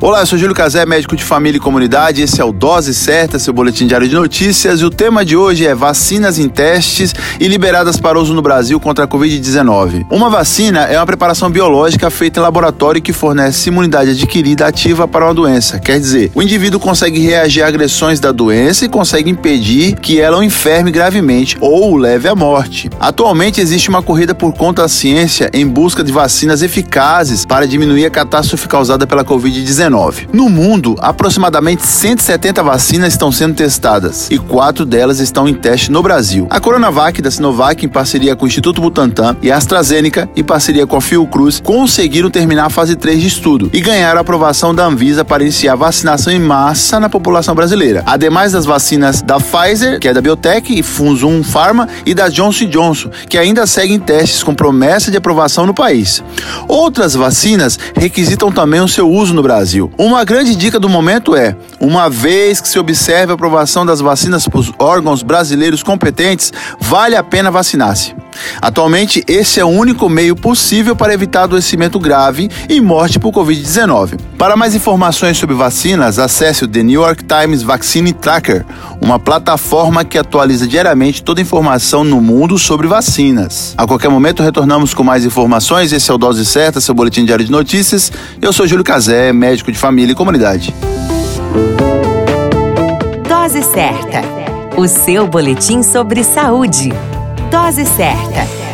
Olá, eu sou Júlio Cazé, médico de família e comunidade. Esse é o Dose Certa, seu boletim diário de notícias. E o tema de hoje é vacinas em testes e liberadas para uso no Brasil contra a Covid-19. Uma vacina é uma preparação biológica feita em laboratório que fornece imunidade adquirida ativa para uma doença. Quer dizer, o indivíduo consegue reagir a agressões da doença e consegue impedir que ela o enferme gravemente ou o leve à morte. Atualmente existe uma corrida por conta da ciência em busca de vacinas eficazes para diminuir a catástrofe causada pela Covid-19. No mundo, aproximadamente 170 vacinas estão sendo testadas e quatro delas estão em teste no Brasil. A Coronavac da Sinovac, em parceria com o Instituto Butantan, e a AstraZeneca, em parceria com a Fiocruz, conseguiram terminar a fase 3 de estudo e ganharam a aprovação da Anvisa para iniciar vacinação em massa na população brasileira. Ademais das vacinas da Pfizer, que é da Biotech, e Funzum Pharma, e da Johnson Johnson, que ainda seguem testes com promessa de aprovação no país. Outras vacinas requisitam também o seu uso no Brasil. Brasil. Uma grande dica do momento é: uma vez que se observe a aprovação das vacinas por órgãos brasileiros competentes, vale a pena vacinar-se. Atualmente, esse é o único meio possível para evitar adoecimento grave e morte por Covid-19. Para mais informações sobre vacinas, acesse o The New York Times Vaccine Tracker, uma plataforma que atualiza diariamente toda a informação no mundo sobre vacinas. A qualquer momento retornamos com mais informações. Esse é o Dose Certa, seu boletim diário de notícias. Eu sou Júlio Cazé, médico de família e comunidade. Dose Certa, o seu boletim sobre saúde. Dose certa.